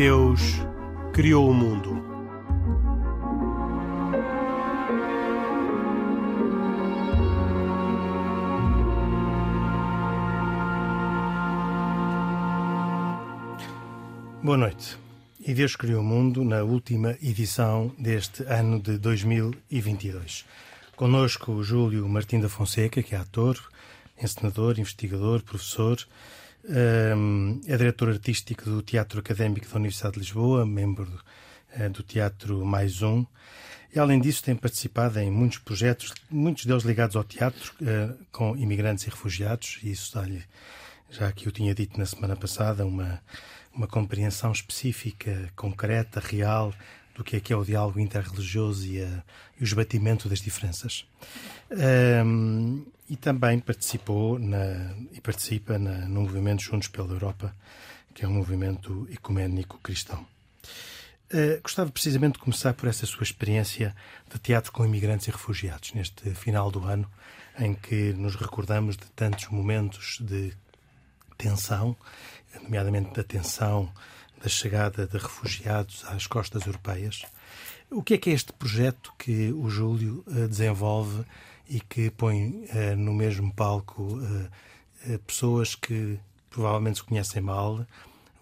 Deus criou o mundo. Boa noite. E Deus criou o mundo na última edição deste ano de 2022. Conosco Júlio Martim da Fonseca, que é ator, encenador, investigador, professor, é diretor artístico do Teatro Académico da Universidade de Lisboa, membro eh, do Teatro Mais Um. E, além disso, tem participado em muitos projetos, muitos deles ligados ao teatro, eh, com imigrantes e refugiados, e isso dá-lhe, já que eu tinha dito na semana passada, uma, uma compreensão específica, concreta, real do que é que é o diálogo interreligioso e, e o esbatimento das diferenças. Um, e também participou na, e participa na, no movimento Juntos pela Europa, que é um movimento ecuménico cristão. Uh, gostava precisamente de começar por essa sua experiência de teatro com imigrantes e refugiados, neste final do ano, em que nos recordamos de tantos momentos de tensão, nomeadamente da tensão da chegada de refugiados às costas europeias. O que é que é este projeto que o Júlio uh, desenvolve e que põe uh, no mesmo palco uh, pessoas que provavelmente se conhecem mal,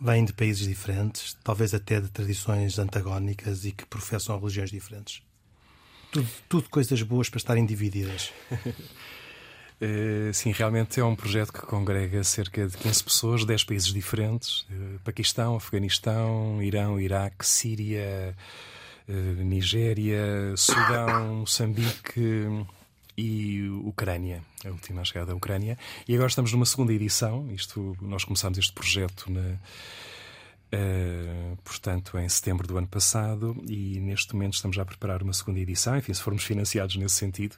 vêm de países diferentes, talvez até de tradições antagónicas e que professam religiões diferentes? Tudo, tudo coisas boas para estarem divididas. Sim, realmente é um projeto que congrega cerca de 15 pessoas, 10 países diferentes: Paquistão, Afeganistão, Irão, Iraque, Síria, Nigéria, Sudão, Moçambique e Ucrânia, a última chegada à Ucrânia. E agora estamos numa segunda edição. Isto, nós começamos este projeto na Uh, portanto, em setembro do ano passado, e neste momento estamos já a preparar uma segunda edição, enfim, se formos financiados nesse sentido,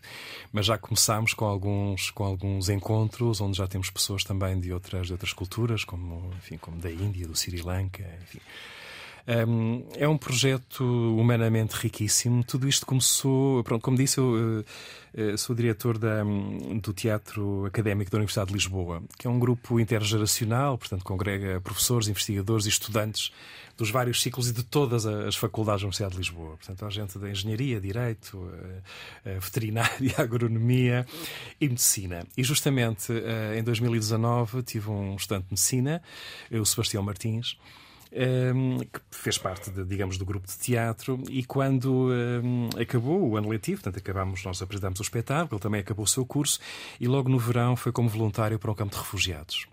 mas já começámos com alguns, com alguns encontros onde já temos pessoas também de outras, de outras culturas, como, enfim, como da Índia, do Sri Lanka, enfim. Um, é um projeto humanamente riquíssimo. Tudo isto começou, pronto, como disse, eu uh, sou diretor da, do Teatro Académico da Universidade de Lisboa, que é um grupo intergeracional, portanto, congrega professores, investigadores e estudantes dos vários ciclos e de todas as faculdades da Universidade de Lisboa. Portanto, há gente da Engenharia, Direito, uh, Veterinária, Agronomia e Medicina. E justamente em 2019 tive um estudante de Medicina, o Sebastião Martins, que fez parte, de, digamos, do grupo de teatro, e quando acabou o ano letivo, portanto, acabamos, nós apresentamos o espetáculo, ele também acabou o seu curso, e logo no verão foi como voluntário para um campo de refugiados.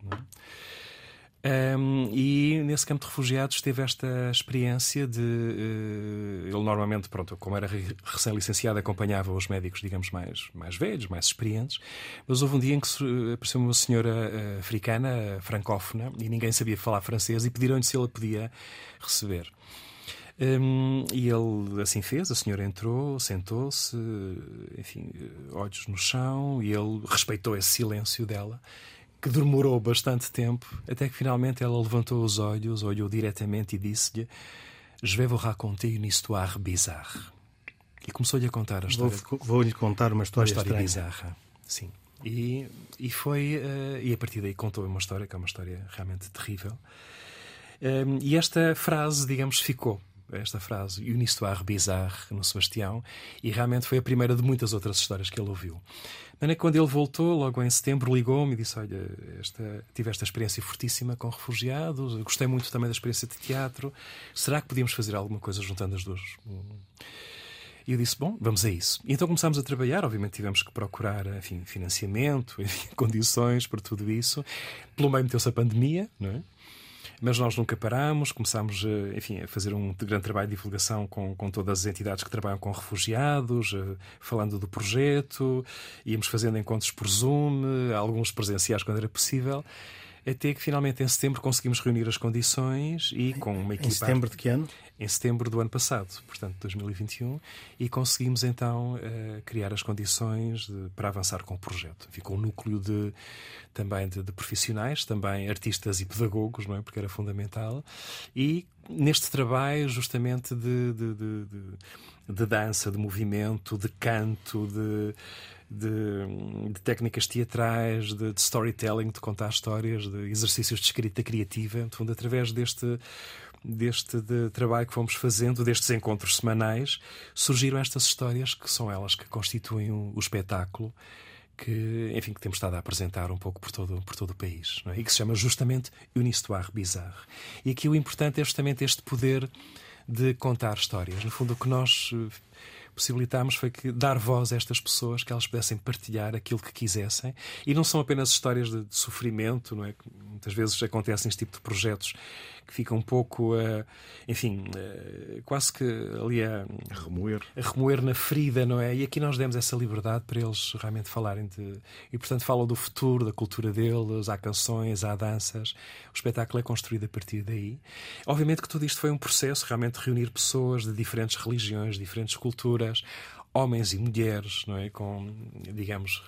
Um, e nesse campo de refugiados teve esta experiência de. Uh, ele normalmente, pronto, como era recém-licenciado, acompanhava os médicos, digamos, mais, mais velhos, mais experientes. Mas houve um dia em que apareceu uma senhora uh, africana, francófona, e ninguém sabia falar francês, e pediram-lhe se ele podia receber. Um, e ele assim fez, a senhora entrou, sentou-se, enfim, olhos no chão, e ele respeitou esse silêncio dela que demorou bastante tempo, até que finalmente ela levantou os olhos, olhou diretamente e disse-lhe: Je vais vous raconter une histoire bizarre. E começou-lhe a contar a história. Vou-lhe vou contar uma história, uma história estranha. bizarra. Sim. E, e foi. Uh, e a partir daí contou uma história que é uma história realmente terrível. Um, e esta frase, digamos, ficou esta frase, une histoire bizarre, no Sebastião, e realmente foi a primeira de muitas outras histórias que ele ouviu. Mas quando ele voltou, logo em setembro, ligou-me e disse: Olha, esta, tive esta experiência fortíssima com refugiados, gostei muito também da experiência de teatro, será que podíamos fazer alguma coisa juntando as duas? E eu disse: Bom, vamos a isso. E então começámos a trabalhar. Obviamente tivemos que procurar enfim, financiamento, enfim, condições para tudo isso. Pelo meio meteu-se a pandemia, não é? Mas nós nunca paramos, começámos eh, enfim, a fazer um grande trabalho de divulgação com, com todas as entidades que trabalham com refugiados, eh, falando do projeto, íamos fazendo encontros por Zoom, alguns presenciais quando era possível até que finalmente em setembro conseguimos reunir as condições e com uma equipa. Em setembro de que ano? Em setembro do ano passado, portanto 2021, e conseguimos então uh, criar as condições de, para avançar com o projeto. Ficou um núcleo de, também de, de, profissionais, também artistas e pedagogos, não é? porque era fundamental, e neste trabalho justamente de, de, de dança, de movimento, de canto, de de, de técnicas teatrais, de, de, storytelling, de contar histórias, de exercícios de escrita criativa, de fundo, através deste deste de trabalho que fomos fazendo, destes encontros semanais, surgiram estas histórias que são elas que constituem o, espetáculo que, enfim, que temos estado a apresentar um pouco por todo, por todo o país, é? e que se chama justamente Une Histoire Bizarre. E aqui o importante é justamente este poder de contar histórias. No fundo, o que nós possibilitámos foi que dar voz a estas pessoas, que elas pudessem partilhar aquilo que quisessem. E não são apenas histórias de, de sofrimento, não é? Muitas vezes acontecem este tipo de projetos que ficam um pouco, uh, enfim, uh, quase que ali a, a, remoer. a remoer na ferida, não é? E aqui nós demos essa liberdade para eles realmente falarem de. E portanto falam do futuro, da cultura deles, há canções, há danças. O espetáculo é construído a partir daí. Obviamente que tudo isto foi um processo, realmente reunir pessoas de diferentes religiões, diferentes culturas, homens e mulheres, não é? Com, digamos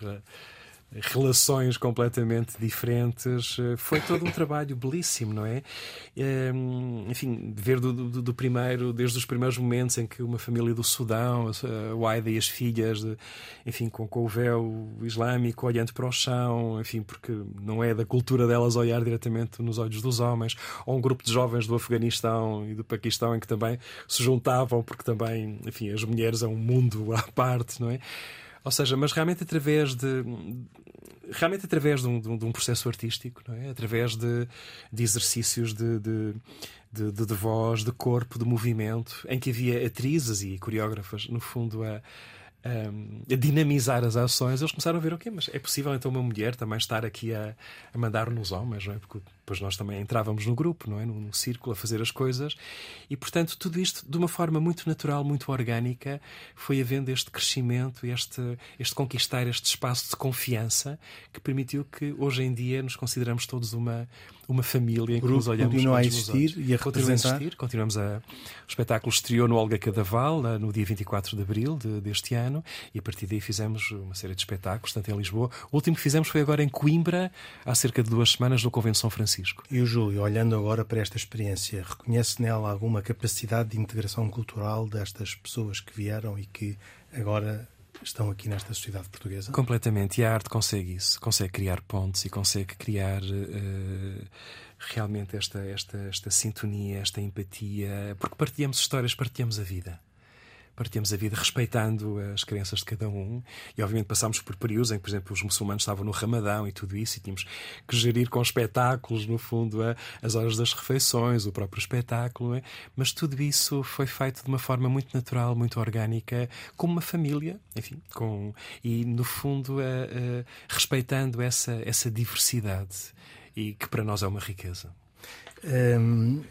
relações completamente diferentes. Eh, foi todo um trabalho belíssimo, não é? Ehm, enfim, ver do, do, do, primeiro, desde os primeiros momentos em que uma família do Sudão, o Aida e as filhas, enfim, com, com o véu islâmico olhando para o chão, enfim, porque não é da cultura delas olhar diretamente nos olhos dos homens, ou um grupo de jovens do Afeganistão e do Paquistão em que também se juntavam, porque também, enfim, as mulheres é um mundo à parte, não é? Ou seja, mas realmente através de realmente através de um, de um processo artístico, é? através de, de exercícios de, de, de, voz, de corpo, de movimento, em que havia atrizes e coreógrafas, no fundo, a, a, a dinamizar as ações, eles começaram a ver, ok, mas é possível então uma mulher também estar aqui a, a mandar nos homens, não é? Porque depois nós também entrávamos no grupo, não é? No, no, círculo a fazer as coisas. E, portanto, tudo isto de uma forma muito natural, muito orgânica, foi havendo este crescimento, este, este conquistar este espaço de confiança que permitiu que hoje em dia nos consideramos todos uma, uma família em que nos olhamos continua a existir e a representar. Continua a existir. Continuamos a... O espetáculo estreou no Olga Cadaval no dia 24 de abril de, deste ano e a partir daí fizemos uma série de espetáculos, tanto em Lisboa. O último que fizemos foi agora em Coimbra, há cerca de duas semanas, no Convento São Francisco. Francisco. E o Júlio, olhando agora para esta experiência, reconhece nela alguma capacidade de integração cultural destas pessoas que vieram e que agora estão aqui nesta sociedade portuguesa? Completamente. E a arte consegue isso. Consegue criar pontes e consegue criar uh, realmente esta, esta, esta sintonia, esta empatia. Porque partilhamos histórias, partilhamos a vida partilhamos a vida respeitando as crenças de cada um. E, obviamente, passámos por períodos em que, por exemplo, os muçulmanos estavam no Ramadão e tudo isso, e tínhamos que gerir com espetáculos, no fundo, as horas das refeições, o próprio espetáculo. É? Mas tudo isso foi feito de uma forma muito natural, muito orgânica, como uma família, enfim, com, e, no fundo, respeitando essa, essa diversidade, e que para nós é uma riqueza. Um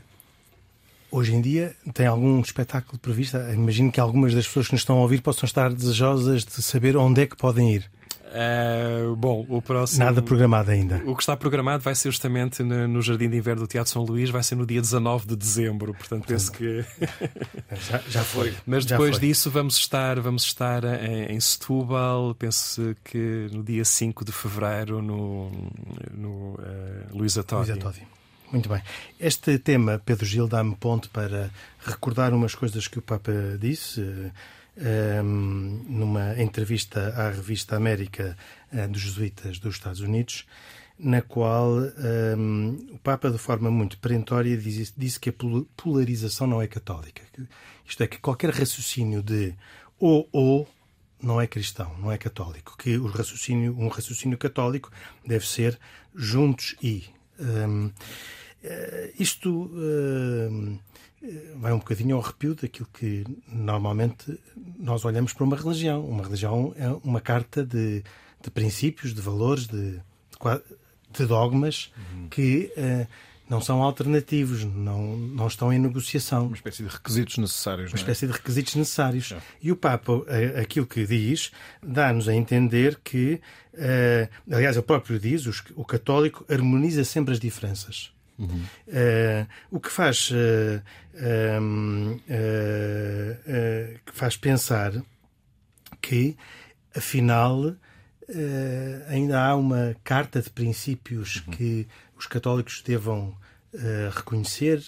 Hoje em dia tem algum espetáculo previsto? Imagino que algumas das pessoas que nos estão a ouvir possam estar desejosas de saber onde é que podem ir. Uh, bom, o próximo. Nada programado ainda. O que está programado vai ser justamente no, no Jardim de Inverno do Teatro São Luís, vai ser no dia 19 de dezembro, portanto penso que. já, já foi. Mas depois foi. disso vamos estar, vamos estar em, em, Setúbal, penso que no dia 5 de fevereiro, no, no uh, Luísa Todi. Luísa Todi. Muito bem. Este tema, Pedro Gil, dá-me ponto para recordar umas coisas que o Papa disse um, ehm, numa entrevista à revista América uh, dos Jesuítas dos Estados Unidos, na qual um, ehm, o Papa, de forma muito perentória, disse, disse que a polarização não é católica. Isto é, que qualquer raciocínio de ou ou não é cristão, não é católico. Que o raciocínio, um raciocínio católico deve ser juntos e. Um, Uh, isto uh, vai um bocadinho ao arrepio daquilo que normalmente nós olhamos para uma religião. Uma religião é uma carta de, de princípios, de valores, de, de, de dogmas uhum. que uh, não são alternativos, não, não estão em negociação. Uma espécie de requisitos necessários. Uma é? espécie de requisitos necessários. É. E o Papa, aquilo que diz, dá-nos a entender que, aliás, ele próprio diz, o católico harmoniza sempre as diferenças. Uhum. Uh, o que faz, uh, que faz pensar que, afinal, ainda há uma carta de princípios uhum. que os católicos devam reconhecer,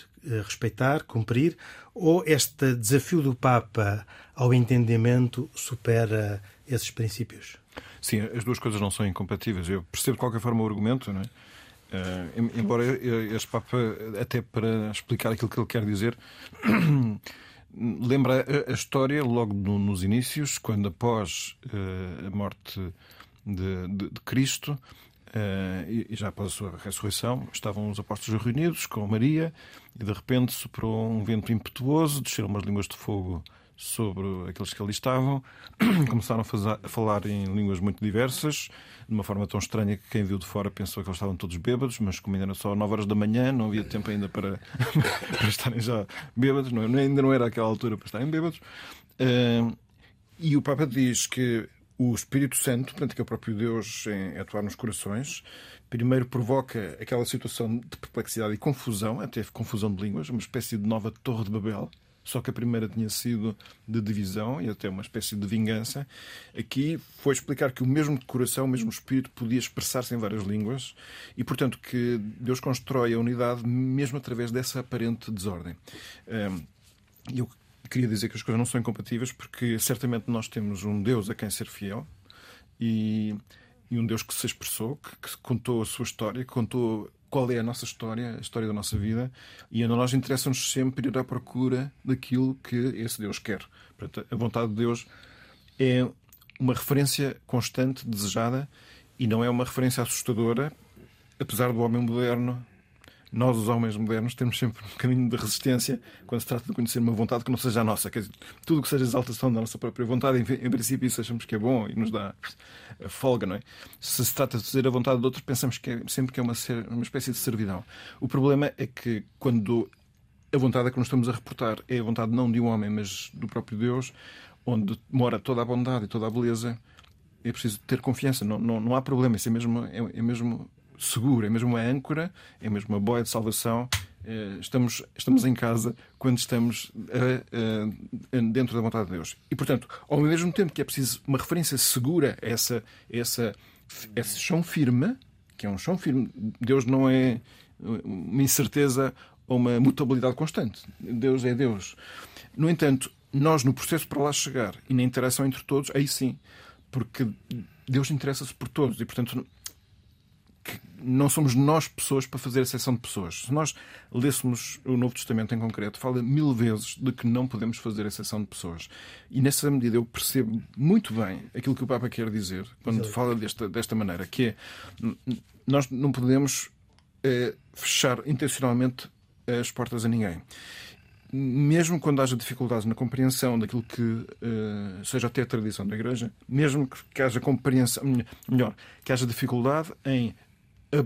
respeitar, cumprir, ou este desafio do Papa ao entendimento supera esses princípios? Sim, as duas coisas não são incompatíveis. Eu percebo de qualquer forma o argumento, não é? Uh, embora este Papa, até para explicar aquilo que ele quer dizer, lembra a, história logo no, nos inícios, quando após uh, a morte de, de, de Cristo, Uh, e, já após a sua ressurreição, estavam os apóstolos reunidos com Maria e de repente soprou um vento impetuoso, desceram umas línguas de fogo sobre aqueles que ali estavam, começaram a, fazer, a, falar em línguas muito diversas, de uma forma tão estranha que quem viu de fora pensou que eles estavam todos bêbados, mas como ainda era só 9 horas da manhã, não havia tempo ainda para, para estarem já bêbados, não, ainda não era aquela altura para estarem bêbados. Uh, e o Papa diz que o Espírito Santo, portanto, que é o próprio Deus em atuar nos corações, primeiro provoca aquela situação de perplexidade e confusão, até confusão de línguas, uma espécie de nova Torre de Babel, só que a primeira tinha sido de divisão e até uma espécie de vingança. Aqui foi explicar que o mesmo coração, o mesmo espírito, podia expressar-se em várias línguas e, portanto, que Deus constrói a unidade mesmo através dessa aparente desordem. E eu queria dizer que as coisas não são incompatíveis porque certamente nós temos um Deus a quem ser fiel e, e um Deus que se expressou, que, que contou a sua história, que contou qual é a nossa história, a história da nossa vida, e a nós interessa-nos sempre ir à procura daquilo que esse Deus quer. Portanto, a vontade de Deus é uma referência constante, desejada, e não é uma referência assustadora, apesar do homem moderno nós, os homens modernos, temos sempre um caminho de resistência quando se trata de conhecer uma vontade que não seja a nossa. Quer dizer, tudo que seja exaltação da nossa própria vontade, em, em princípio, isso achamos que é bom e nos dá folga, não é? Se se trata de fazer a vontade de outro, pensamos que é, sempre que é uma, uma espécie de servidão. O problema é que quando a vontade que nos estamos a reportar é a vontade não de um homem, mas do próprio Deus, onde mora toda a bondade e toda a beleza, é preciso ter confiança. Não, não, não há problema. Isso é mesmo, é, é mesmo seguro, é mesmo uma âncora, é mesmo uma boia de salvação. Eh, estamos, estamos em casa quando estamos dentro da vontade de Deus. E, portanto, ao mesmo tempo que é preciso uma referência segura a essa, essa, esse chão firme, que é um chão firme, Deus não é uma incerteza ou uma mutabilidade constante. Deus é Deus. No entanto, nós, no processo para lá chegar e na interação entre todos, aí sim, porque Deus interessa-se por todos e, portanto, não somos nós pessoas para fazer exceção de pessoas. Se nós lêssemos o Novo Testamento em concreto, fala mil vezes de que não podemos fazer exceção de pessoas. E nessa medida eu percebo muito bem aquilo que o Papa quer dizer quando Exato. fala desta, desta maneira, que é nós não podemos é, fechar intencionalmente as portas a ninguém. Mesmo quando haja dificuldades na compreensão daquilo que uh, seja até a tradição da Igreja, mesmo que, que haja compreensão, melhor, que haja dificuldade em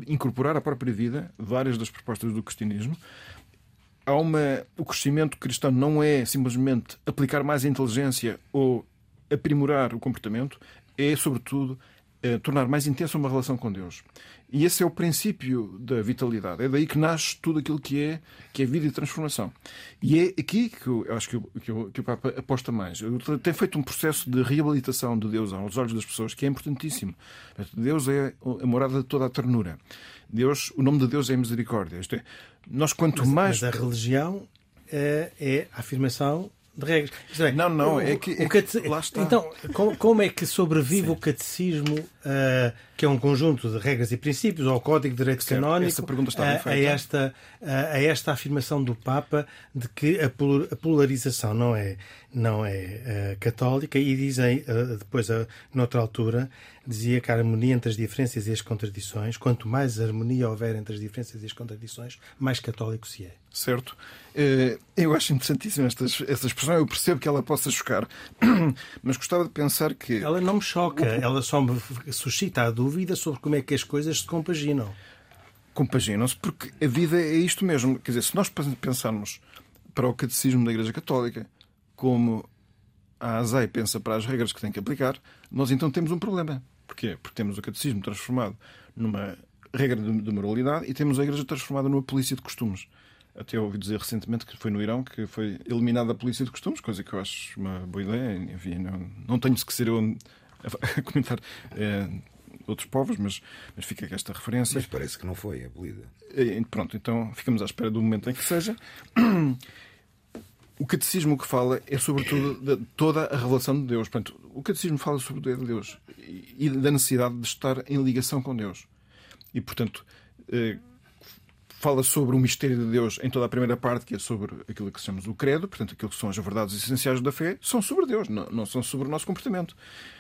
incorporar à própria vida várias das propostas do cristianismo. Há uma, o crescimento cristão não é simplesmente aplicar mais inteligência ou aprimorar o comportamento, é, sobretudo, é, tornar mais intensa uma relação com Deus. E esse é o princípio da vitalidade. É daí que nasce tudo aquilo que é, que é vida e transformação. E é aqui que eu acho que, que, o, que o Papa aposta mais. Tem feito um processo de reabilitação de Deus aos olhos das pessoas que é importantíssimo. Deus é a morada de toda a ternura. Deus, o nome de Deus é misericórdia. Isto é, nós quanto mas, mais. Mas a religião é, é a afirmação de regras. É, não, não, é que, é cate... Então, como, como é que sobrevive Sim. o catecismo, uh, que é um conjunto de regras e princípios, ou o Código de Direito certo. Canónico, Essa pergunta está bem a, a, esta, a, a, esta afirmação do Papa de que a, polarização não é, não é uh, católica e dizem, uh, depois, uh, noutra altura, dizia que a harmonia entre as diferenças e as contradições, quanto mais harmonia houver entre as diferenças e as contradições, mais católico se é. Certo. Eh, eu acho interessantíssima esta, esta expressão. Eu percebo que ela possa chocar, mas gostava de pensar que. Ela não me choca, ela só me suscita a dúvida sobre como é que as coisas se compaginam. Compaginam-se porque a vida é isto mesmo. Quer dizer, se nós pensarmos para o catecismo da Igreja Católica como a ASEI pensa para as regras que tem que aplicar, nós então temos um problema. Porquê? Porque temos o catecismo transformado numa regra de moralidade e temos a Igreja transformada numa polícia de costumes. Até ouvi dizer recentemente que foi no Irão que foi eliminada a polícia de costumes, coisa que eu acho uma boa ideia. Enfim, não, não tenho que ser a, comentar é, outros povos, mas, mas fica aqui esta referência. Mas parece que não foi abolida. E, pronto, então ficamos à espera do momento em que seja. O catecismo que fala é sobretudo de toda a revelação de Deus. Portanto, o catecismo fala sobre Deus e da necessidade de estar em ligação com Deus. E, portanto, eh, fala sobre o mistério de Deus em toda a primeira parte, que é sobre aquilo que chamamos o credo, portanto, aquilo que são as verdades essenciais da fé, são sobre Deus, não, não são sobre o nosso comportamento.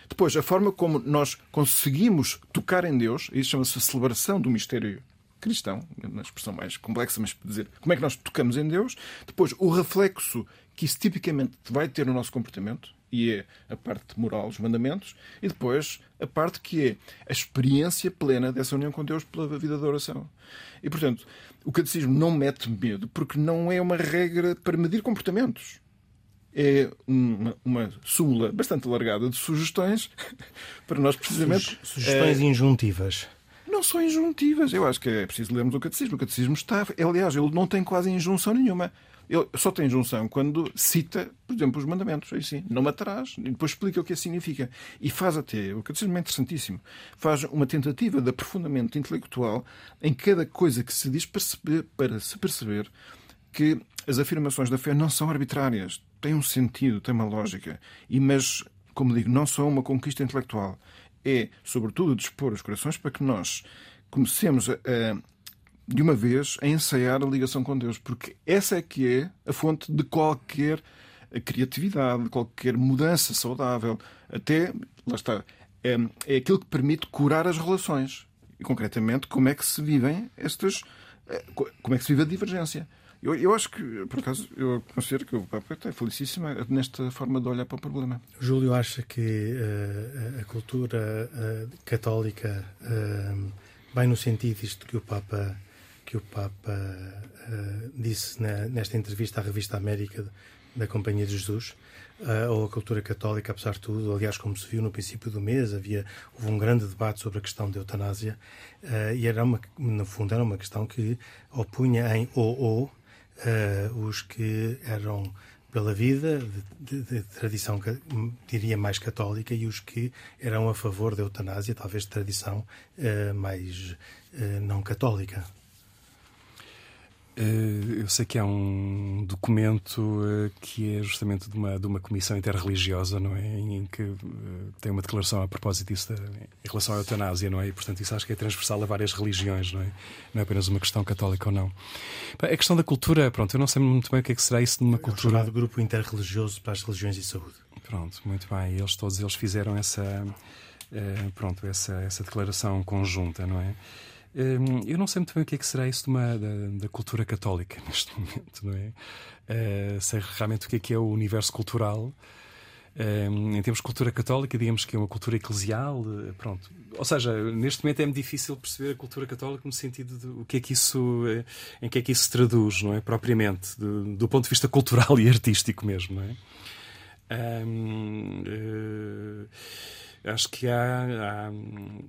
Depois, a forma como nós conseguimos tocar em Deus, isso chama-se celebração do mistério cristão, na expressão mais complexa, mas dizer como é que nós tocamos em Deus. Depois, o reflexo que isso tipicamente vai ter no nosso comportamento, e é a parte moral, os mandamentos, e depois a parte que é a experiência plena dessa união com Deus pela vida da oração. E, portanto, o catecismo não mete medo porque não é uma regra para medir comportamentos. É uma, uma súmula bastante alargada de sugestões para nós, precisamente. Sugestões é... injuntivas não são injuntivas. Eu acho que é preciso lermos o catecismo. O catecismo está. Aliás, ele não tem quase injunção nenhuma. Ele só tem junção quando cita, por exemplo, os mandamentos. Aí sim, não matarás, e depois explica o que isso significa. E faz até, o catecismo é interessantíssimo, faz uma tentativa de aprofundamento intelectual em cada coisa que se diz para se, para se perceber que as afirmações da fé não são arbitrárias, têm um sentido, têm uma lógica. E, mas, como digo, não são uma conquista intelectual. É, sobretudo, dispor os corações para que nós comecemos a, de uma vez, a ensaiar a ligação com Deus, porque essa é que é a fonte de qualquer criatividade, de qualquer mudança saudável. Até, lá está, é, é aquilo que permite curar as relações. E, concretamente, como é que se vivem estas. Eh, como é que se vive a divergência. Eu, eu acho que, por acaso, eu considero que o Papa é felicíssimo nesta forma de olhar para o problema. Júlio acha que uh, a cultura uh, católica uh, vai no sentido disto que o Papa que o Papa uh, disse na, nesta entrevista à revista América da Companhia de Jesus, uh, ou a cultura católica, apesar de tudo. Aliás, como se viu no princípio do mês, havia houve um grande debate sobre a questão da eutanásia uh, e era uma, no fundo era uma questão que opunha em ou ou os que eram pela vida de, de, de, tradição, diria, mais católica e os que eram a favor da eutanásia, talvez de tradição mais não católica. Eh, eu sei que há um documento eh, que é justamente de uma, de uma comissão interreligiosa, não é? Em que eh, tem uma declaração a propósito disso em relação à eutanásia, não é? E, portanto, isso acho que é transversal a várias religiões, não é? Não é apenas uma questão católica ou não. A questão da cultura, pronto, eu não sei muito bem o que é que será isso de uma é cultura. chamado Grupo Interreligioso para as Religiões e Saúde. Pronto, muito bem. Eles todos eles fizeram essa, pronto, essa, essa declaração conjunta, não é? Hum, eu não sei muito bem o que é que será isso uma, da, da, cultura católica neste momento, não é? Uh, sei realmente o que é que é o universo cultural. Um, em termos de cultura católica, digamos que é uma cultura eclesial, eh, pronto. Ou seja, neste momento é muito difícil perceber a cultura católica no sentido de o que é que isso, eh, em que é que isso se traduz, não é? Propriamente, do, do ponto de vista cultural e artístico mesmo, não é? Um, acho que há,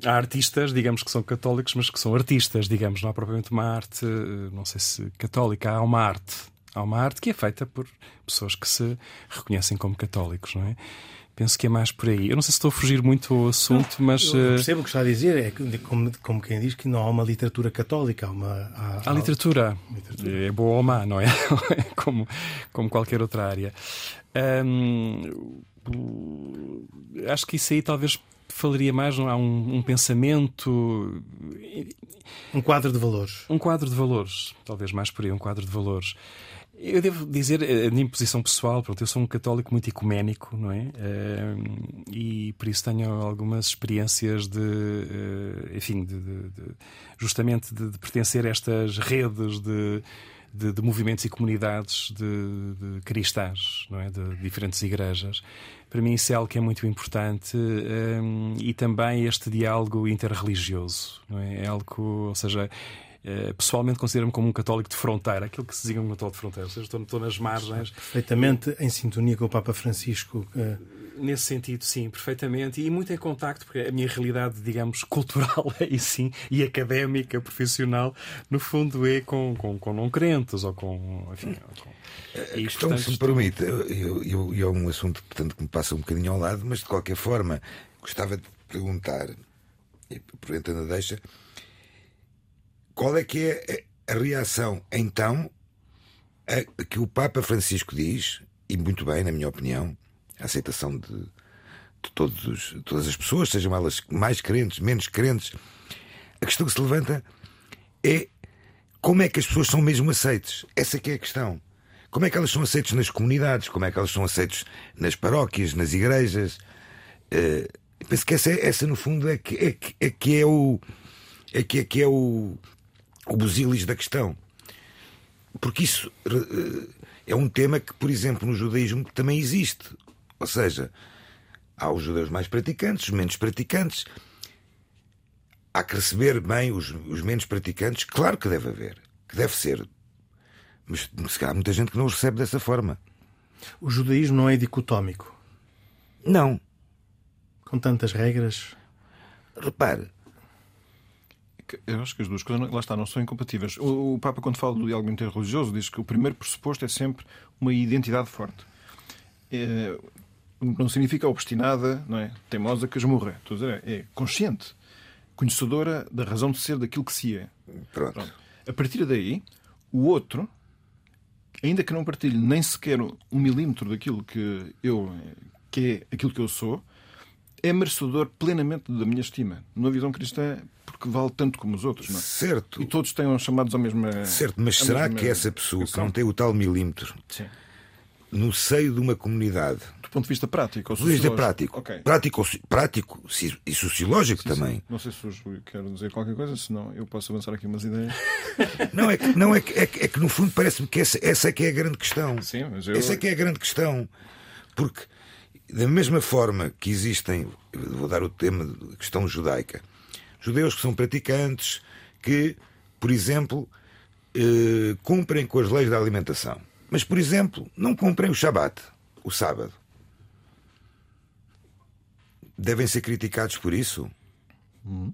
há, há, artistas, digamos que são católicos, mas que são artistas, digamos, não há propriamente uma arte, eh, não sei se católica, há uma arte. Há uma arte que é feita por pessoas que se reconhecem como católicos, não é? Penso que é mais por aí. Eu não sei se estou a fugir muito ao assunto, não, mas. Eu eh, percebo o que está a dizer, é como, como quem diz que não há uma literatura católica. Há, uma, há, há literatura. literatura. É boa ou má, não é? como, como qualquer outra área. Um, acho que isso aí talvez falaria mais, não há um, um, pensamento. Um quadro de valores. Um quadro de valores, talvez mais por aí, um quadro de valores. Eu devo dizer, a minha posição pessoal, pronto, eu sou um católico muito ecuménico, não é? e por isso tenho algumas experiências de, eh, enfim, de, de, de justamente de, pertencer a estas redes de de, de movimentos e comunidades de, de, cristãs, não é? de diferentes igrejas. Para mim, isso é algo que é muito importante um, e também este diálogo interreligioso. Não é? é algo, ou seja, eh, pessoalmente considero-me como um católico de fronteira, aquilo que se diga um católico de fronteira, ou seja, estou, estou nas margens. Perfeitamente em sintonia com o Papa Francisco. Nesse sentido, sim, perfeitamente. E muito em contacto, porque a minha realidade, digamos, cultural aí sim, e académica, profissional, no fundo é com, com, com não crentes ou com. Enfim, com... A questão, portanto, se me permite, e é um assunto portanto, que me passa um bocadinho ao lado, mas de qualquer forma gostava de perguntar, e aproveitando a deixa, qual é que é a reação então a que o Papa Francisco diz, e muito bem, na minha opinião, a aceitação de, de todos, todas as pessoas, sejam elas mais crentes, menos crentes. A questão que se levanta é como é que as pessoas são mesmo aceites. Essa que é a questão. Como é que elas são aceitas nas comunidades? Como é que elas são aceitas nas paróquias, nas igrejas? Uh, penso que essa, essa no fundo é que é, é, que é o é que é, que é o, o busilis da questão. Porque isso uh, é um tema que, por exemplo, no judaísmo também existe. Ou seja, há os judeus mais praticantes, os menos praticantes. Há que receber bem os, os menos praticantes, claro que deve haver, que deve ser mas se calhar há muita gente que não os recebe dessa forma. O judaísmo não é dicotómico? Não. Com tantas regras? Repare. Eu acho que as duas coisas, lá está, não são incompatíveis. O, Papa, quando fala do diálogo interreligioso, diz que o primeiro pressuposto é sempre uma identidade forte. É, não significa obstinada, não é? teimosa, casmurra. Estou a dizer, é consciente, conhecedora da razão de ser daquilo que se é. Pronto. Pronto. A partir daí, o outro ainda que não partilhe nem sequer um milímetro daquilo que eu que é aquilo que eu sou, é merecedor plenamente da minha estima, numa visão cristã, porque vale tanto como os outros, não é? Certo. E todos tenham chamados à mesma. Certo, mas será que essa pessoa que não tem o tal milímetro Sim. No seio de uma comunidade ponto de vista prático. Ou do vista prático. Okay. Prático, prático e sociológico sim, também. Sim. Não sei se o Júlio quer dizer qualquer coisa, senão eu posso avançar aqui umas ideias. Não, é que, não, é que, é que, é que no fundo parece-me que essa, essa é que é a grande questão. Sim, mas eu... Essa é que é a grande questão. Porque, da mesma forma que existem, vou dar o tema da questão judaica, judeus que são praticantes, que, por exemplo, eh, cumprem com as leis da alimentação. Mas, por exemplo, não cumprem o Shabat, o sábado devem ser criticados por isso? Hum.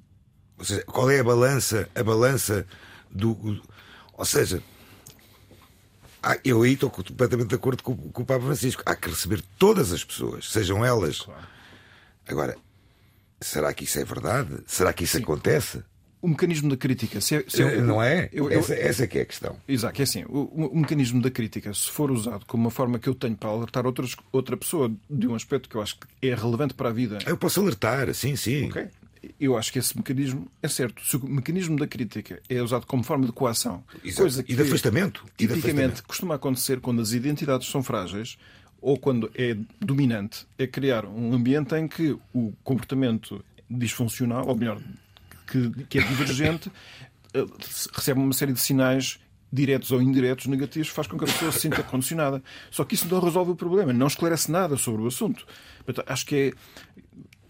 Ou seja, qual é a balança, a balança do. Ou seja, eu aí estou completamente de acordo com, com, o Papa Francisco. Há que receber todas as pessoas, sejam elas. Claro. Agora, será que isso é verdade? Será que isso Sim. acontece? O mecanismo da crítica. Se é, se é, não é? Eu, eu, essa, essa que é a questão. Exato, é assim. O, o, mecanismo da crítica, se for usado como uma forma que eu tenho para alertar outras, outra pessoa de um aspecto que eu acho que é relevante para a vida. Eu posso alertar, sim, sim. Ok. Eu acho que esse mecanismo é certo. Se o mecanismo da crítica é usado como forma de coação, Exato. coisa que, e de afastamento, tipicamente costuma acontecer quando as identidades são frágeis ou quando é dominante, é criar um ambiente em que o comportamento disfuncional, ou melhor, que, que é divergente, eh, recebe uma série de sinais diretos ou indiretos negativos faz com que a pessoa se sinta condicionada. Só que isso não resolve o problema, não esclarece nada sobre o assunto. acho que é.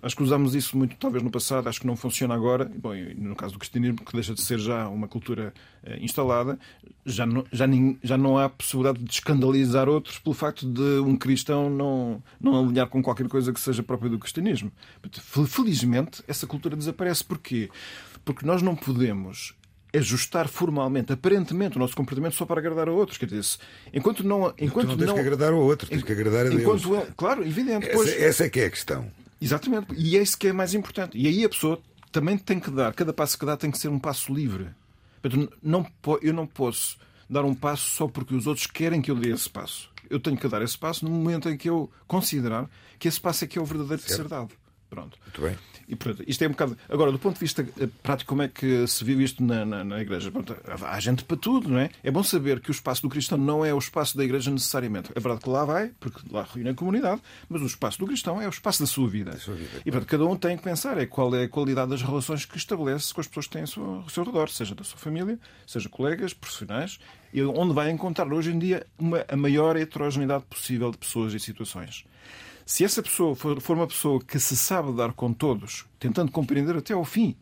Acho que usamos isso muito, talvez, no passado, acho que não funciona agora. Bom, no caso do cristianismo, que deixa de ser já uma cultura eh, instalada, já não, já, nem, já não há possibilidade de escandalizar outros pelo facto de um cristão não, não alinhar com qualquer coisa que seja própria do cristianismo. Felizmente, essa cultura desaparece. Porquê? Porque nós não podemos ajustar formalmente, aparentemente, o nosso comportamento só para agradar a outros. Quer dizer, enquanto não. Enquanto tu não tens não, que agradar ao outro, tens que agradar a Deus. Enquanto, claro, evidente. Essa, pois, essa é que é a questão. Exatamente. E é isso que é mais importante. E aí a pessoa também tem que dar, cada passo que dá tem que ser um passo livre. Não, eu não posso dar um passo só porque os outros querem que eu dê esse passo. Eu tenho que dar esse passo no momento em que eu considerar que esse passo é que é o verdadeiro certo. ser dado. Pronto. Muito bem. E, portanto, isto é um bocado. Agora, do ponto de vista eh, prático, como é que se viu isto na, na, na Igreja? Pronto, há gente para tudo, não é? É bom saber que o espaço do cristão não é o espaço da Igreja necessariamente. É verdade que lá vai, porque lá reúne a comunidade, mas o espaço do cristão é o espaço da sua vida. Sua vida. E, portanto, cada um tem que pensar é qual é a qualidade das relações que estabelece com as pessoas que têm ao seu, ao seu redor, seja da sua família, seja colegas, profissionais, e onde vai encontrar hoje em dia uma, a maior heterogeneidade possível de pessoas e situações. Se essa pessoa for, for uma pessoa que se sabe dar com todos, tentando compreender até ao fim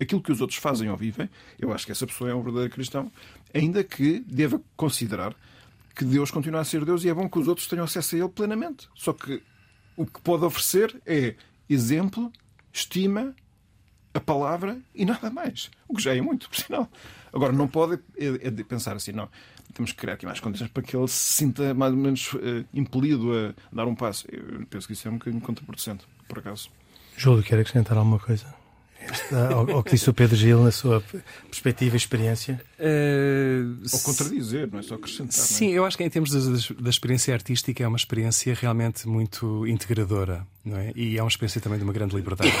aquilo que os outros fazem ou vivem, eu acho que essa pessoa é um verdadeiro cristão, ainda que deva considerar que Deus continua a ser Deus e é bom que os outros tenham acesso a Ele plenamente. Só que o que pode oferecer é exemplo, estima, a palavra e nada mais. O que já é muito, por sinal. Agora, não pode é, é pensar assim, não temos que criar aqui mais condições para que ele se sinta mais ou menos uh, impelido a dar um passo. Eu penso que isso é um bocadinho contraproducente, por acaso. Júlio, quer acrescentar alguma coisa ao, ao, que disse o Pedro Gil na sua perspectiva e experiência? Uh, Ou contradizer, não é só acrescentar. É? Sim, é? eu acho que em termos da, da, experiência artística é uma experiência realmente muito integradora, não é? E é uma experiência também de uma grande liberdade.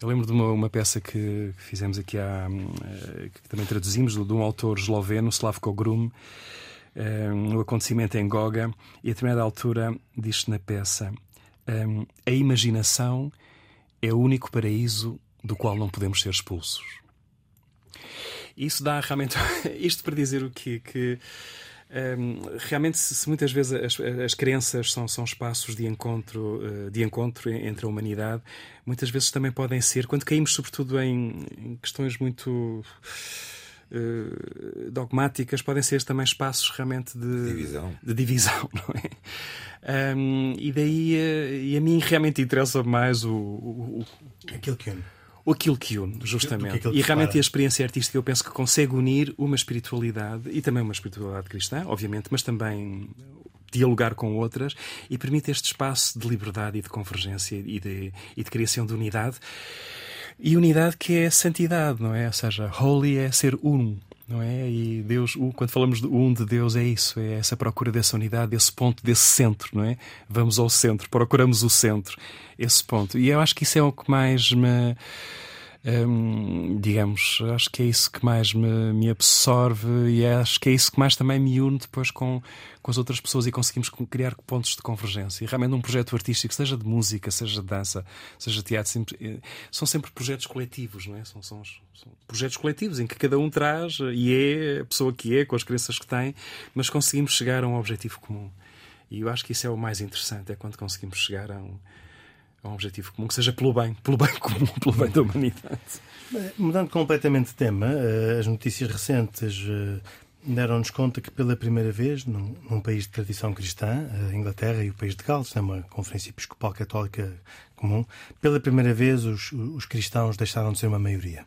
Eu lembro de uma, uma peça que fizemos aqui há, eh, que também traduzimos, de um autor esloveno, Slavko Grum, um, o acontecimento em Goga, e a determinada altura diz-se na peça: um, a imaginação é o único paraíso do qual não podemos ser expulsos. Isso dá realmente. Isto para dizer o quê? Que. Um, realmente, se, muitas vezes as, as crenças são, são espaços de encontro, uh, de encontro entre a humanidade, muitas vezes também podem ser, quando caímos sobretudo em, em questões muito uh, dogmáticas, podem ser também espaços realmente de divisão, de divisão não é? Um, e daí, uh, e a mim realmente interessa mais o, o, o aquilo que une aquilo que une, justamente. Que e realmente a experiência artística eu penso que consegue unir uma espiritualidade e também uma espiritualidade cristã, obviamente, mas também dialogar com outras e permite este espaço de liberdade e de convergência e de, e de criação de unidade. E unidade que é santidade, não é? Ou seja, holy é ser um, não é? E Deus, quando falamos de um de Deus, é isso, é essa procura dessa unidade, desse ponto, desse centro, não é? Vamos ao centro, procuramos o centro, esse ponto. E eu acho que isso é o que mais me Digamos, acho que é isso que mais me, me, absorve e acho que é isso que mais também me une depois com, com as outras pessoas e conseguimos criar pontos de convergência. E realmente um projeto artístico, seja de música, seja de dança, seja de teatro, sempre, eh, são sempre projetos coletivos, não é? São, são, são, projetos coletivos em que cada um traz e é a pessoa que é, com as crenças que tem, mas conseguimos chegar a um objetivo comum. E eu acho que isso é o mais interessante, é quando conseguimos chegar a um a um objetivo comum, que seja pelo bem, pelo bem comum, pelo bem da humanidade. Mudando completamente de tema, eh, as notícias recentes eh, deram-nos conta que pela primeira vez, num, num, país de tradição cristã, a Inglaterra e o país de Gales, é uma conferência episcopal católica comum, pela primeira vez os, os cristãos deixaram de ser uma maioria.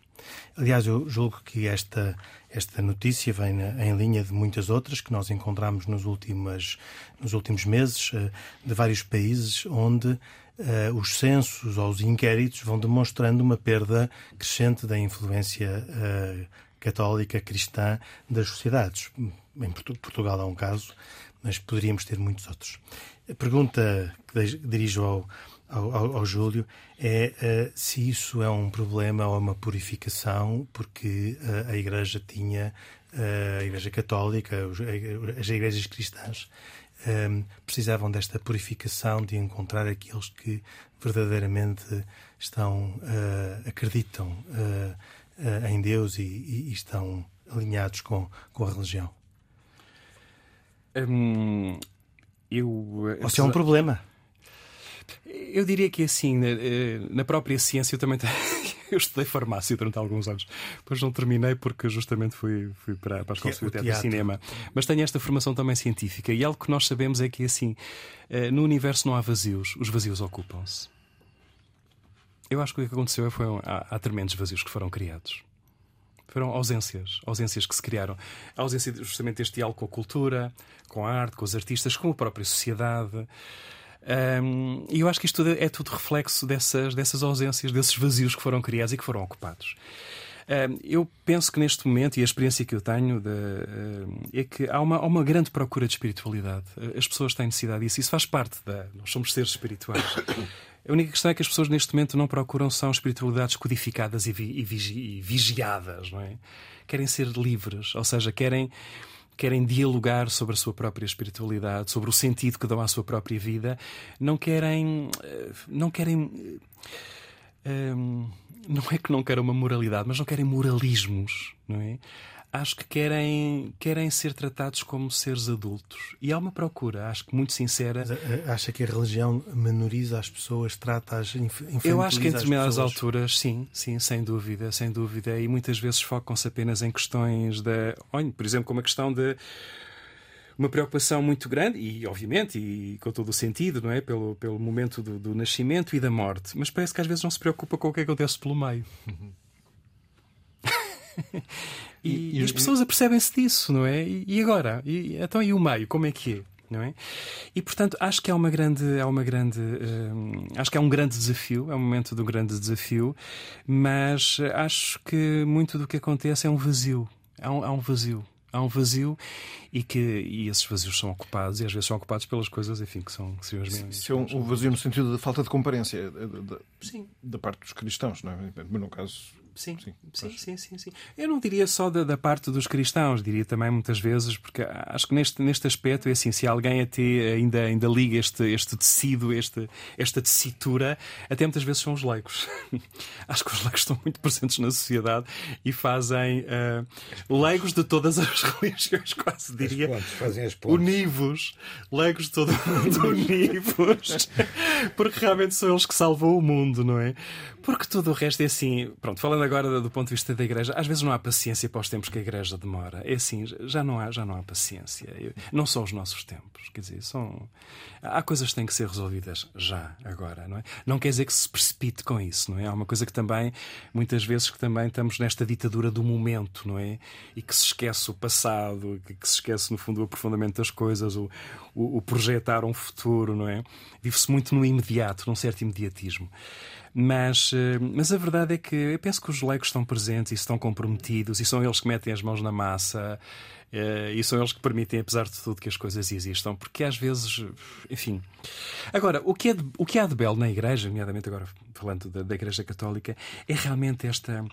Aliás, eu julgo que esta, esta notícia vem em linha de muitas outras que nós encontramos nos, últimos nos últimos meses, eh, de vários países onde uh, os censos ou os inquéritos vão demonstrando uma perda crescente da influência uh, católica cristã das sociedades. Em Portugal há um caso, mas poderíamos ter muitos outros. A pergunta que dirijo ao, ao, ao Júlio é uh, se isso é um problema ou uma purificação, porque uh, a Igreja tinha, uh, a Igreja Católica, as igrejas cristãs, um, ehm, precisavam desta purificação de encontrar aqueles que verdadeiramente estão uh, acreditam uh, uh, em Deus e, e, estão alinhados com, com a religião. Hum, eu, Ou se é um problema. Eu diria que assim, na própria ciência eu também tenho eu estudei farmácia durante alguns anos. Depois não terminei porque justamente fui, fui para, para a Escola de Teatro e Cinema. Mas tenho esta formação também científica e algo que nós sabemos é que assim, eh, no universo não há vazios, os vazios ocupam-se. Eu acho que o que aconteceu foi há, há tremendos vazios que foram criados. Foram ausências, ausências que se criaram. A ausência justamente deste diálogo com a cultura, com a arte, com os artistas, com a própria sociedade. Um, e eu acho que isto é tudo reflexo dessas, dessas ausências, desses vazios que foram criados e que foram ocupados. Um, eu penso que neste momento, e a experiência que eu tenho, de, é que há uma, há uma grande procura de espiritualidade. As pessoas têm necessidade disso. Isso faz parte da. Nós somos seres espirituais. A única questão é que as pessoas neste momento não procuram são espiritualidades codificadas e, vi, e, vigi, e vigiadas, não é? Querem ser livres, ou seja, querem querem dialogar sobre a sua própria espiritualidade, sobre o sentido que dão à sua própria vida, não querem. Eh, não querem. Um, eh, não é que não querem uma moralidade, mas não querem moralismos, não é? Acho que querem, querem ser tratados como seres adultos. E há uma procura, acho que muito sincera. Eh, acha que a religião menoriza as pessoas, trata-as, Eu acho que em determinadas alturas, sim, sim, sem dúvida, sem dúvida. E muitas vezes focam-se apenas em questões da. Olha, por exemplo, como a questão de uma preocupação muito grande, e obviamente, e com todo o sentido, não é? Pelo, pelo momento do, do nascimento e da morte. Mas parece que às vezes não se preocupa com o que acontece pelo meio. E, e, e as pessoas apercebem-se disso, não é? E, agora? E, então, e o meio? Como é que é? não é? E portanto acho que é uma grande, é uma grande, hum, acho que é um grande desafio, é um momento de um grande desafio, mas acho que muito do que acontece é um vazio, há um, há um vazio há um vazio e que e esses vazios são ocupados e às vezes são ocupados pelas coisas enfim que são que são as Isso é um, um, vazio no sentido de falta de comparência da, da, da parte dos cristãos não é? mas no caso Sim, sim, sim, sim, sim, sim, Eu não diria só da, da, parte dos cristãos, diria também muitas vezes, porque acho que neste, neste aspecto é assim, se alguém até ainda, ainda liga este, este tecido, este, esta tessitura, até muitas vezes são os leigos. acho que os leigos estão muito presentes na sociedade e fazem uh, leigos de todas as religiões, quase diria. As pontes, fazem as pontes. Univos, leigos de todo mundo univos, porque realmente são eles que salvam o mundo, não é? Porque tudo o resto é assim, pronto, falando agora do ponto de vista da igreja, às vezes não há paciência para os tempos que a igreja demora. É assim, já não há, já não há paciência. Não são os nossos tempos, quer dizer, são há coisas que têm que ser resolvidas já, agora, não é? Não quer dizer que se precipite com isso, não é? Há uma coisa que também muitas vezes que também estamos nesta ditadura do momento, não é? E que se esquece o passado, que se esquece no fundo o aprofundamento das coisas, o, o, o projetar um futuro, não é? Vive-se muito no imediato, num certo imediatismo. Mas, eh, mas a verdade é que eu penso que os leigos estão presentes e estão comprometidos e são eles que metem as mãos na massa eh, e são eles que permitem, apesar de tudo, que as coisas existam, porque às vezes, enfim. Agora, o que, é de, o que há de belo na Igreja, nomeadamente agora falando da, da Igreja Católica, é realmente esta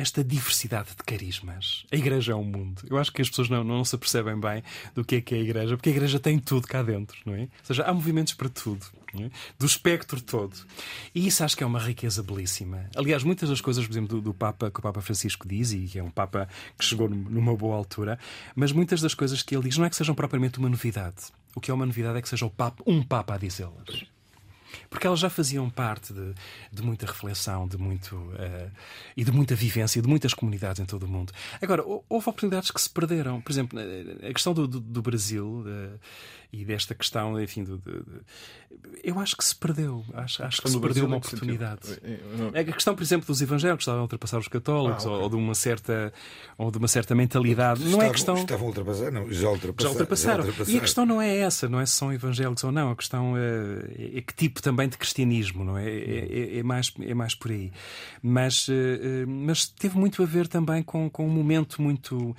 esta diversidade de carismas. A igreja é um mundo. Eu acho que as pessoas não, não se apercebem bem do que é que é a igreja, porque a igreja tem tudo cá dentro, não é? Ou seja, há movimentos para tudo. É? Do espectro todo. E isso acho que é uma riqueza belíssima. Aliás, muitas das coisas, por exemplo, do, do, Papa, que o Papa Francisco diz, e que é um Papa que chegou numa boa altura, mas muitas das coisas que ele diz não é que sejam propriamente uma novidade. O que é uma novidade é que seja Papa, um Papa a dizê-las porque elas já faziam parte de, de muita reflexão, de muito uh, e de muita vivência, de muitas comunidades em todo o mundo. Agora, houve oportunidades que se perderam. Por exemplo, a questão do, do, do Brasil. Uh, e desta questão, enfim, de, de, eu acho que se perdeu. Acho, acho que se perdeu uma oportunidade. É, a questão, por exemplo, dos evangélicos estavam a ultrapassar os católicos ah, okay. ou, ou, de uma certa ou de uma certa mentalidade. Estavam, não é questão. Estavam a ultrapassar, não, já ultrapassaram. Já ultrapassaram. já ultrapassaram. E a questão não é essa, não é se são evangélicos ou não. A questão é, é que tipo também de cristianismo, não é? É, é, é mais, é mais por aí. Mas, eh, eh, mas teve muito a ver também com, com um momento muito,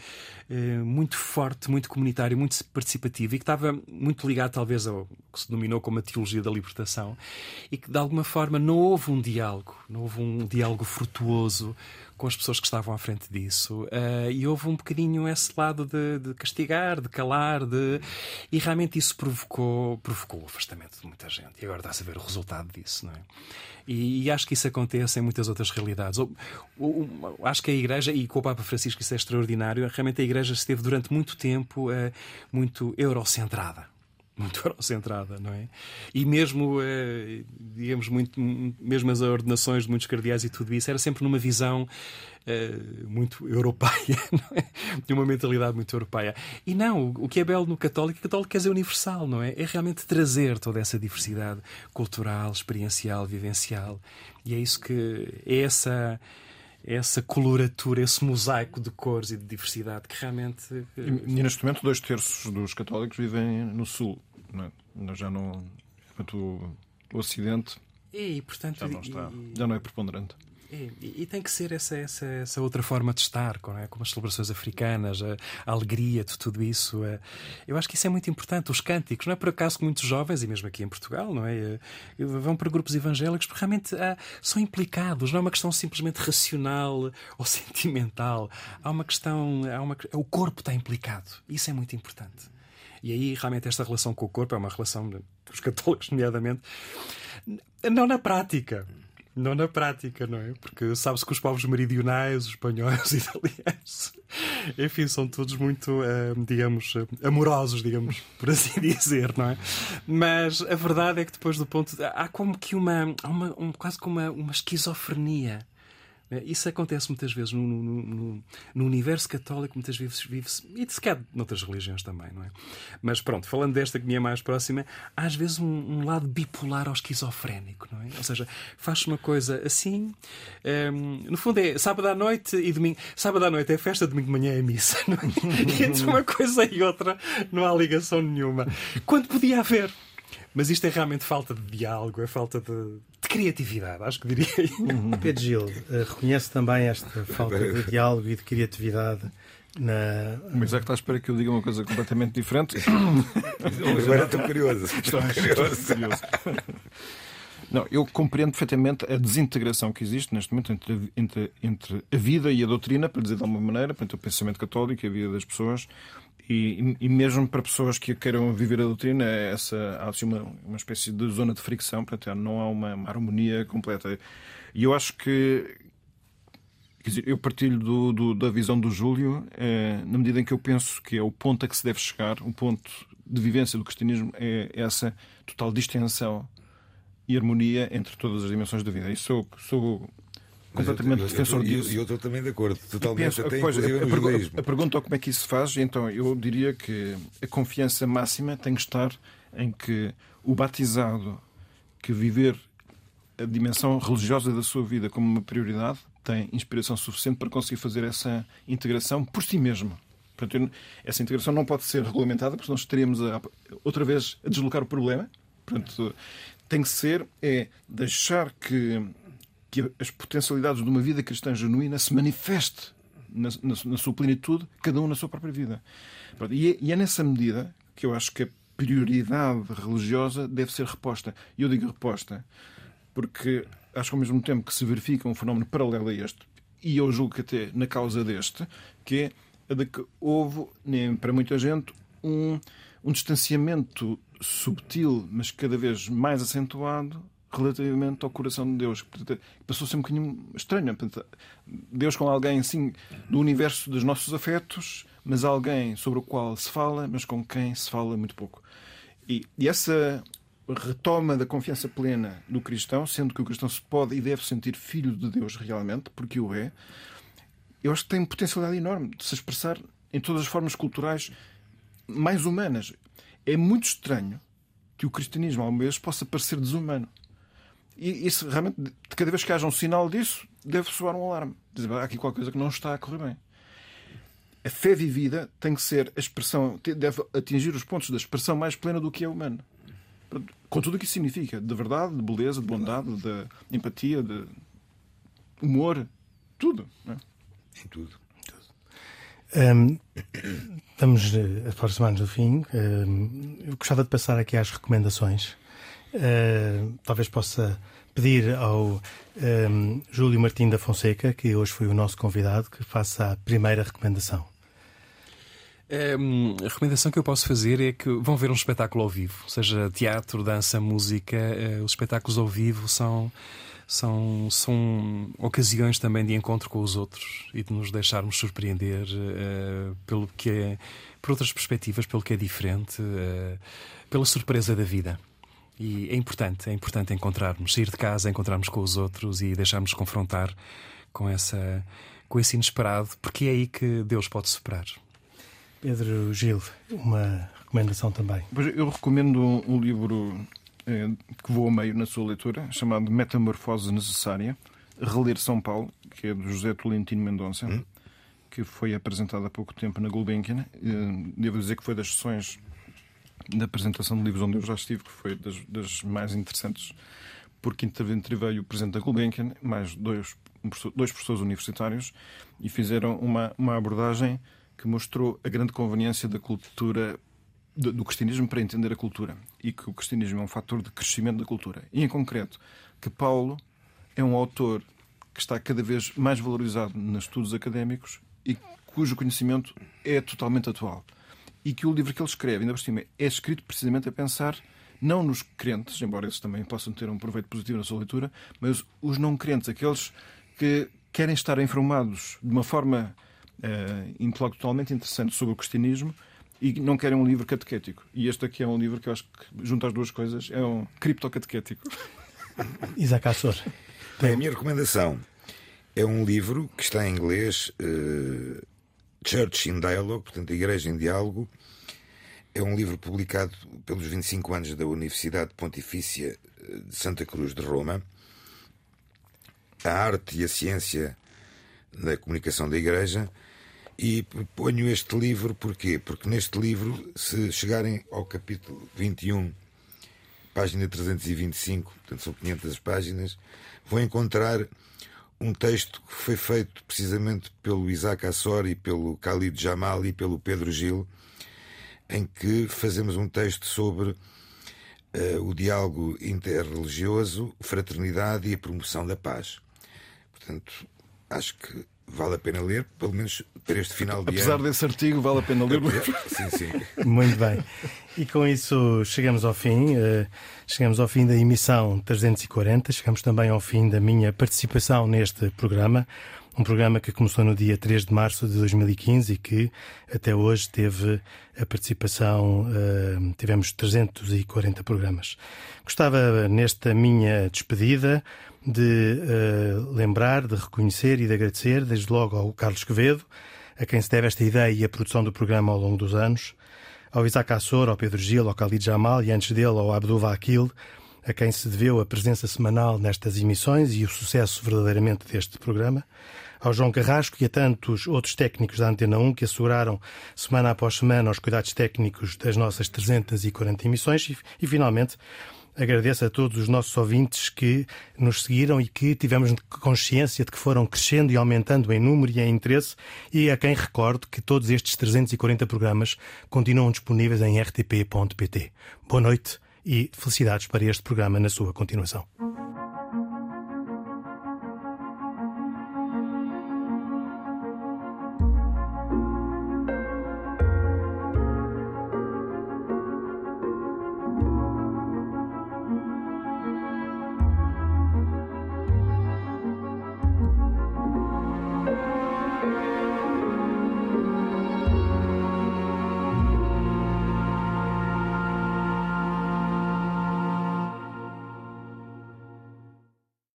eh, muito forte, muito comunitário, muito participativo e que estava muito ligado talvez ao que se denominou como a teologia da libertação e que de alguma forma não houve um diálogo, não houve um diálogo frutuoso com as pessoas que estavam à frente disso. Uh, e houve um bocadinho esse lado de, de, castigar, de calar, de... e realmente isso provocou, provocou o afastamento de muita gente. E agora está-se a ver o resultado disso, não é? E, e, acho que isso acontece em muitas outras realidades. Acho que a Igreja, e com o Papa Francisco isso é extraordinário, realmente a Igreja esteve durante muito tempo uh, muito eurocentrada muito eurocentrada, não é? E mesmo, eh, digamos, muito, mesmo as ordenações de muitos cardeais e tudo isso, era sempre numa visão eh, muito europeia, não é? de uma mentalidade muito europeia. E não, o que é belo no católico, o católico quer dizer universal, não é? É realmente trazer toda essa diversidade cultural, experiencial, vivencial. E é isso que é essa essa coloratura, esse mosaico de cores e de diversidade que realmente. E, e neste momento, dois terços dos católicos vivem no Sul. Não é? Já não. o, o Ocidente. E, portanto, já não, está, e, já não é preponderante. E, e, tem que ser essa, essa, essa outra forma de estar, é? como as celebrações africanas, a, a, alegria de tudo isso. Eu acho que isso é muito importante. Os cânticos, não é por acaso que muitos jovens, e mesmo aqui em Portugal, não é? Vão para grupos evangélicos porque realmente ah, são implicados. Não é uma questão simplesmente racional ou sentimental. Há uma questão. Há uma, o corpo está implicado. Isso é muito importante. E aí, realmente, esta relação com o corpo é uma relação dos católicos, nomeadamente, não na prática. Não na prática, não é? Porque sabe-se que os povos meridionais, os espanhóis, os italianos, enfim, são todos muito, eh, digamos, eh, amorosos, digamos, por assim dizer, não é? Mas a verdade é que depois do ponto. Há como que uma. Uma um, quase como uma, uma esquizofrenia isso acontece muitas vezes no, no, no, no universo católico, muitas vezes vive-se, e se calhar noutras religiões também, não é? Mas pronto, falando desta que me é mais próxima, há às vezes um, um lado bipolar ou esquizofrénico, não é? Ou seja, faz uma coisa assim, ehm, no fundo é sábado à noite e domingo. Sábado à noite é festa, domingo de manhã é missa, não é? E entre uma coisa e outra não há ligação nenhuma. Quando podia haver. Mas isto é realmente falta de diálogo, é falta de, de criatividade, acho que diria. Uhum. Pedro Gil, uh, reconhece também esta falta de diálogo e de criatividade na. Mas é que está à espera que eu diga uma coisa completamente diferente. Agora estou curioso. Estou curioso. Não, eu compreendo perfeitamente a desintegração que existe neste momento entre, entre, entre a vida e a doutrina, para dizer de alguma maneira, entre o pensamento católico e a vida das pessoas, e, e, mesmo para pessoas que queiram viver a doutrina, essa, há assim uma, uma espécie de zona de fricção, portanto, não há uma, uma harmonia completa. E eu acho que. Dizer, eu partilho do, do, da visão do Júlio, é, na medida em que eu penso que é o ponto a que se deve chegar, o ponto de vivência do cristianismo é essa total distensão e harmonia entre todas as dimensões da vida. E sou, sou completamente eu, defensor disso. E eu estou também de acordo, totalmente, penso, até pois, a, a, a, pergunta é como é que isso se faz, então eu diria que a confiança máxima tem que estar em que o batizado que viver a dimensão religiosa da sua vida como uma prioridade tem inspiração suficiente para conseguir fazer essa integração por si mesmo. Portanto, essa integração não pode ser regulamentada, porque nós estaríamos a, outra vez a deslocar o problema. Portanto, tem que ser é deixar que que as potencialidades de uma vida cristã genuína se manifeste na, na, na sua plenitude, cada um na sua própria vida. E é, e é nessa medida que eu acho que a prioridade religiosa deve ser reposta. E eu digo reposta porque acho que ao mesmo tempo que se verifica um fenómeno paralelo a este, e eu julgo que até na causa deste, que é a de que houve, para muita gente, um, um distanciamento subtil, mas cada vez mais acentuado relativamente ao coração de Deus. Passou a ser um bocadinho estranho. Deus com alguém assim do universo dos nossos afetos, mas alguém sobre o qual se fala, mas com quem se fala muito pouco. E, e essa retoma da confiança plena do cristão, sendo que o cristão se pode e deve sentir filho de Deus realmente, porque o é, eu acho que tem potencialidade enorme de se expressar em todas as formas culturais mais humanas. É muito estranho que o cristianismo, ao menos, possa parecer desumano. E isso realmente, cada vez que haja um sinal disso, deve soar um alarme. Dizer, há aqui qualquer coisa que não está a correr bem. A fé vivida tem que ser a expressão, deve atingir os pontos da expressão mais plena do que é humano. Com tudo o que isso significa, de verdade, de beleza, de bondade, de empatia, de humor, tudo. É? Em tudo. Um, estamos a aproximar-nos do fim. Um, eu gostava de passar aqui às recomendações. Uh, talvez possa pedir ao um, ehm, Júlio Martim da Fonseca, que hoje foi o nosso convidado, que faça a primeira recomendação. Um, a recomendação que eu posso fazer é que vão ver um espetáculo ao vivo, seja teatro, dança, música. Uh, os espetáculos ao vivo são, são, são ocasiões também de encontro com os outros e de nos deixarmos surpreender uh, pelo que é, por outras perspectivas, pelo que é diferente, uh, pela surpresa da vida. E é importante, é importante encontrarmos, sair de casa, encontrarmos com os outros e deixarmos confrontar com, essa, com esse inesperado, porque é aí que Deus pode superar. Pedro Gil, uma recomendação também. Eu recomendo um livro eh, que vou a meio na sua leitura, chamado Metamorfose Necessária, Reler São Paulo, que é do José Tolentino Mendonça, hum? que foi apresentado há pouco tempo na Gulbenkian. Eh, devo dizer que foi das sessões da apresentação de livros onde eu já estive, que foi das, das mais interessantes, porque interveio o Presidente da Gulbenkian, mais dois, dois professores universitários, e fizeram uma, uma abordagem que mostrou a grande conveniência da cultura do, do cristianismo para entender a cultura e que o cristianismo é um fator de crescimento da cultura. E, em concreto, que Paulo é um autor que está cada vez mais valorizado nos estudos académicos e cujo conhecimento é totalmente atual e que o livro que ele escreve, ainda por cima, é escrito precisamente a pensar não nos crentes, embora esses também possam ter um proveito positivo na sua leitura, mas os não crentes, aqueles que querem estar informados de uma forma uh, intelectualmente interessante sobre o cristianismo e não querem um livro catequético. E este aqui é um livro que eu acho que, junto às duas coisas, é um criptocatequético. Isaac Assor. Bem, a minha recomendação é um livro que está em inglês, uh, Church in Dialogue, portanto, Igreja em Diálogo. É um livro publicado pelos 25 anos da Universidade Pontifícia de Santa Cruz de Roma. A arte e a ciência na comunicação da Igreja. E ponho este livro porquê? Porque neste livro, se chegarem ao capítulo 21, página 325, portanto são 500 páginas, vão encontrar um texto que foi feito precisamente pelo Isaac Assori, pelo Khalid Jamal e pelo Pedro Gil, em que fazemos um texto sobre uh, o diálogo interreligioso, fraternidade e a promoção da paz. Portanto, acho que vale a pena ler, pelo menos para este final de Apesar ano. desse artigo, vale a pena ler. sim, sim. Muito bem. E com isso chegamos ao fim. Uh, chegamos ao fim da emissão 340. Chegamos também ao fim da minha participação neste programa. Um programa que começou no dia 3 de março de 2015 e que até hoje teve a participação, uh, tivemos 340 programas. Gostava, nesta minha despedida, de uh, lembrar, de reconhecer e de agradecer, desde logo ao Carlos Quevedo, a quem se deve esta ideia e a produção do programa ao longo dos anos, ao Isaac Assor, ao Pedro Gil, ao Khalid Jamal e antes dele ao Abdul Vakil, a quem se deveu a presença semanal nestas emissões e o sucesso verdadeiramente deste programa, ao João Carrasco e a tantos outros técnicos da Antena 1 que asseguraram semana após semana os cuidados técnicos das nossas 340 emissões e, e finalmente, agradeço a todos os nossos ouvintes que nos seguiram e que tivemos consciência de que foram crescendo e aumentando em número e em interesse e a quem recordo que todos estes 340 programas continuam disponíveis em rtp.pt. Boa noite e felicidades para este programa na sua continuação.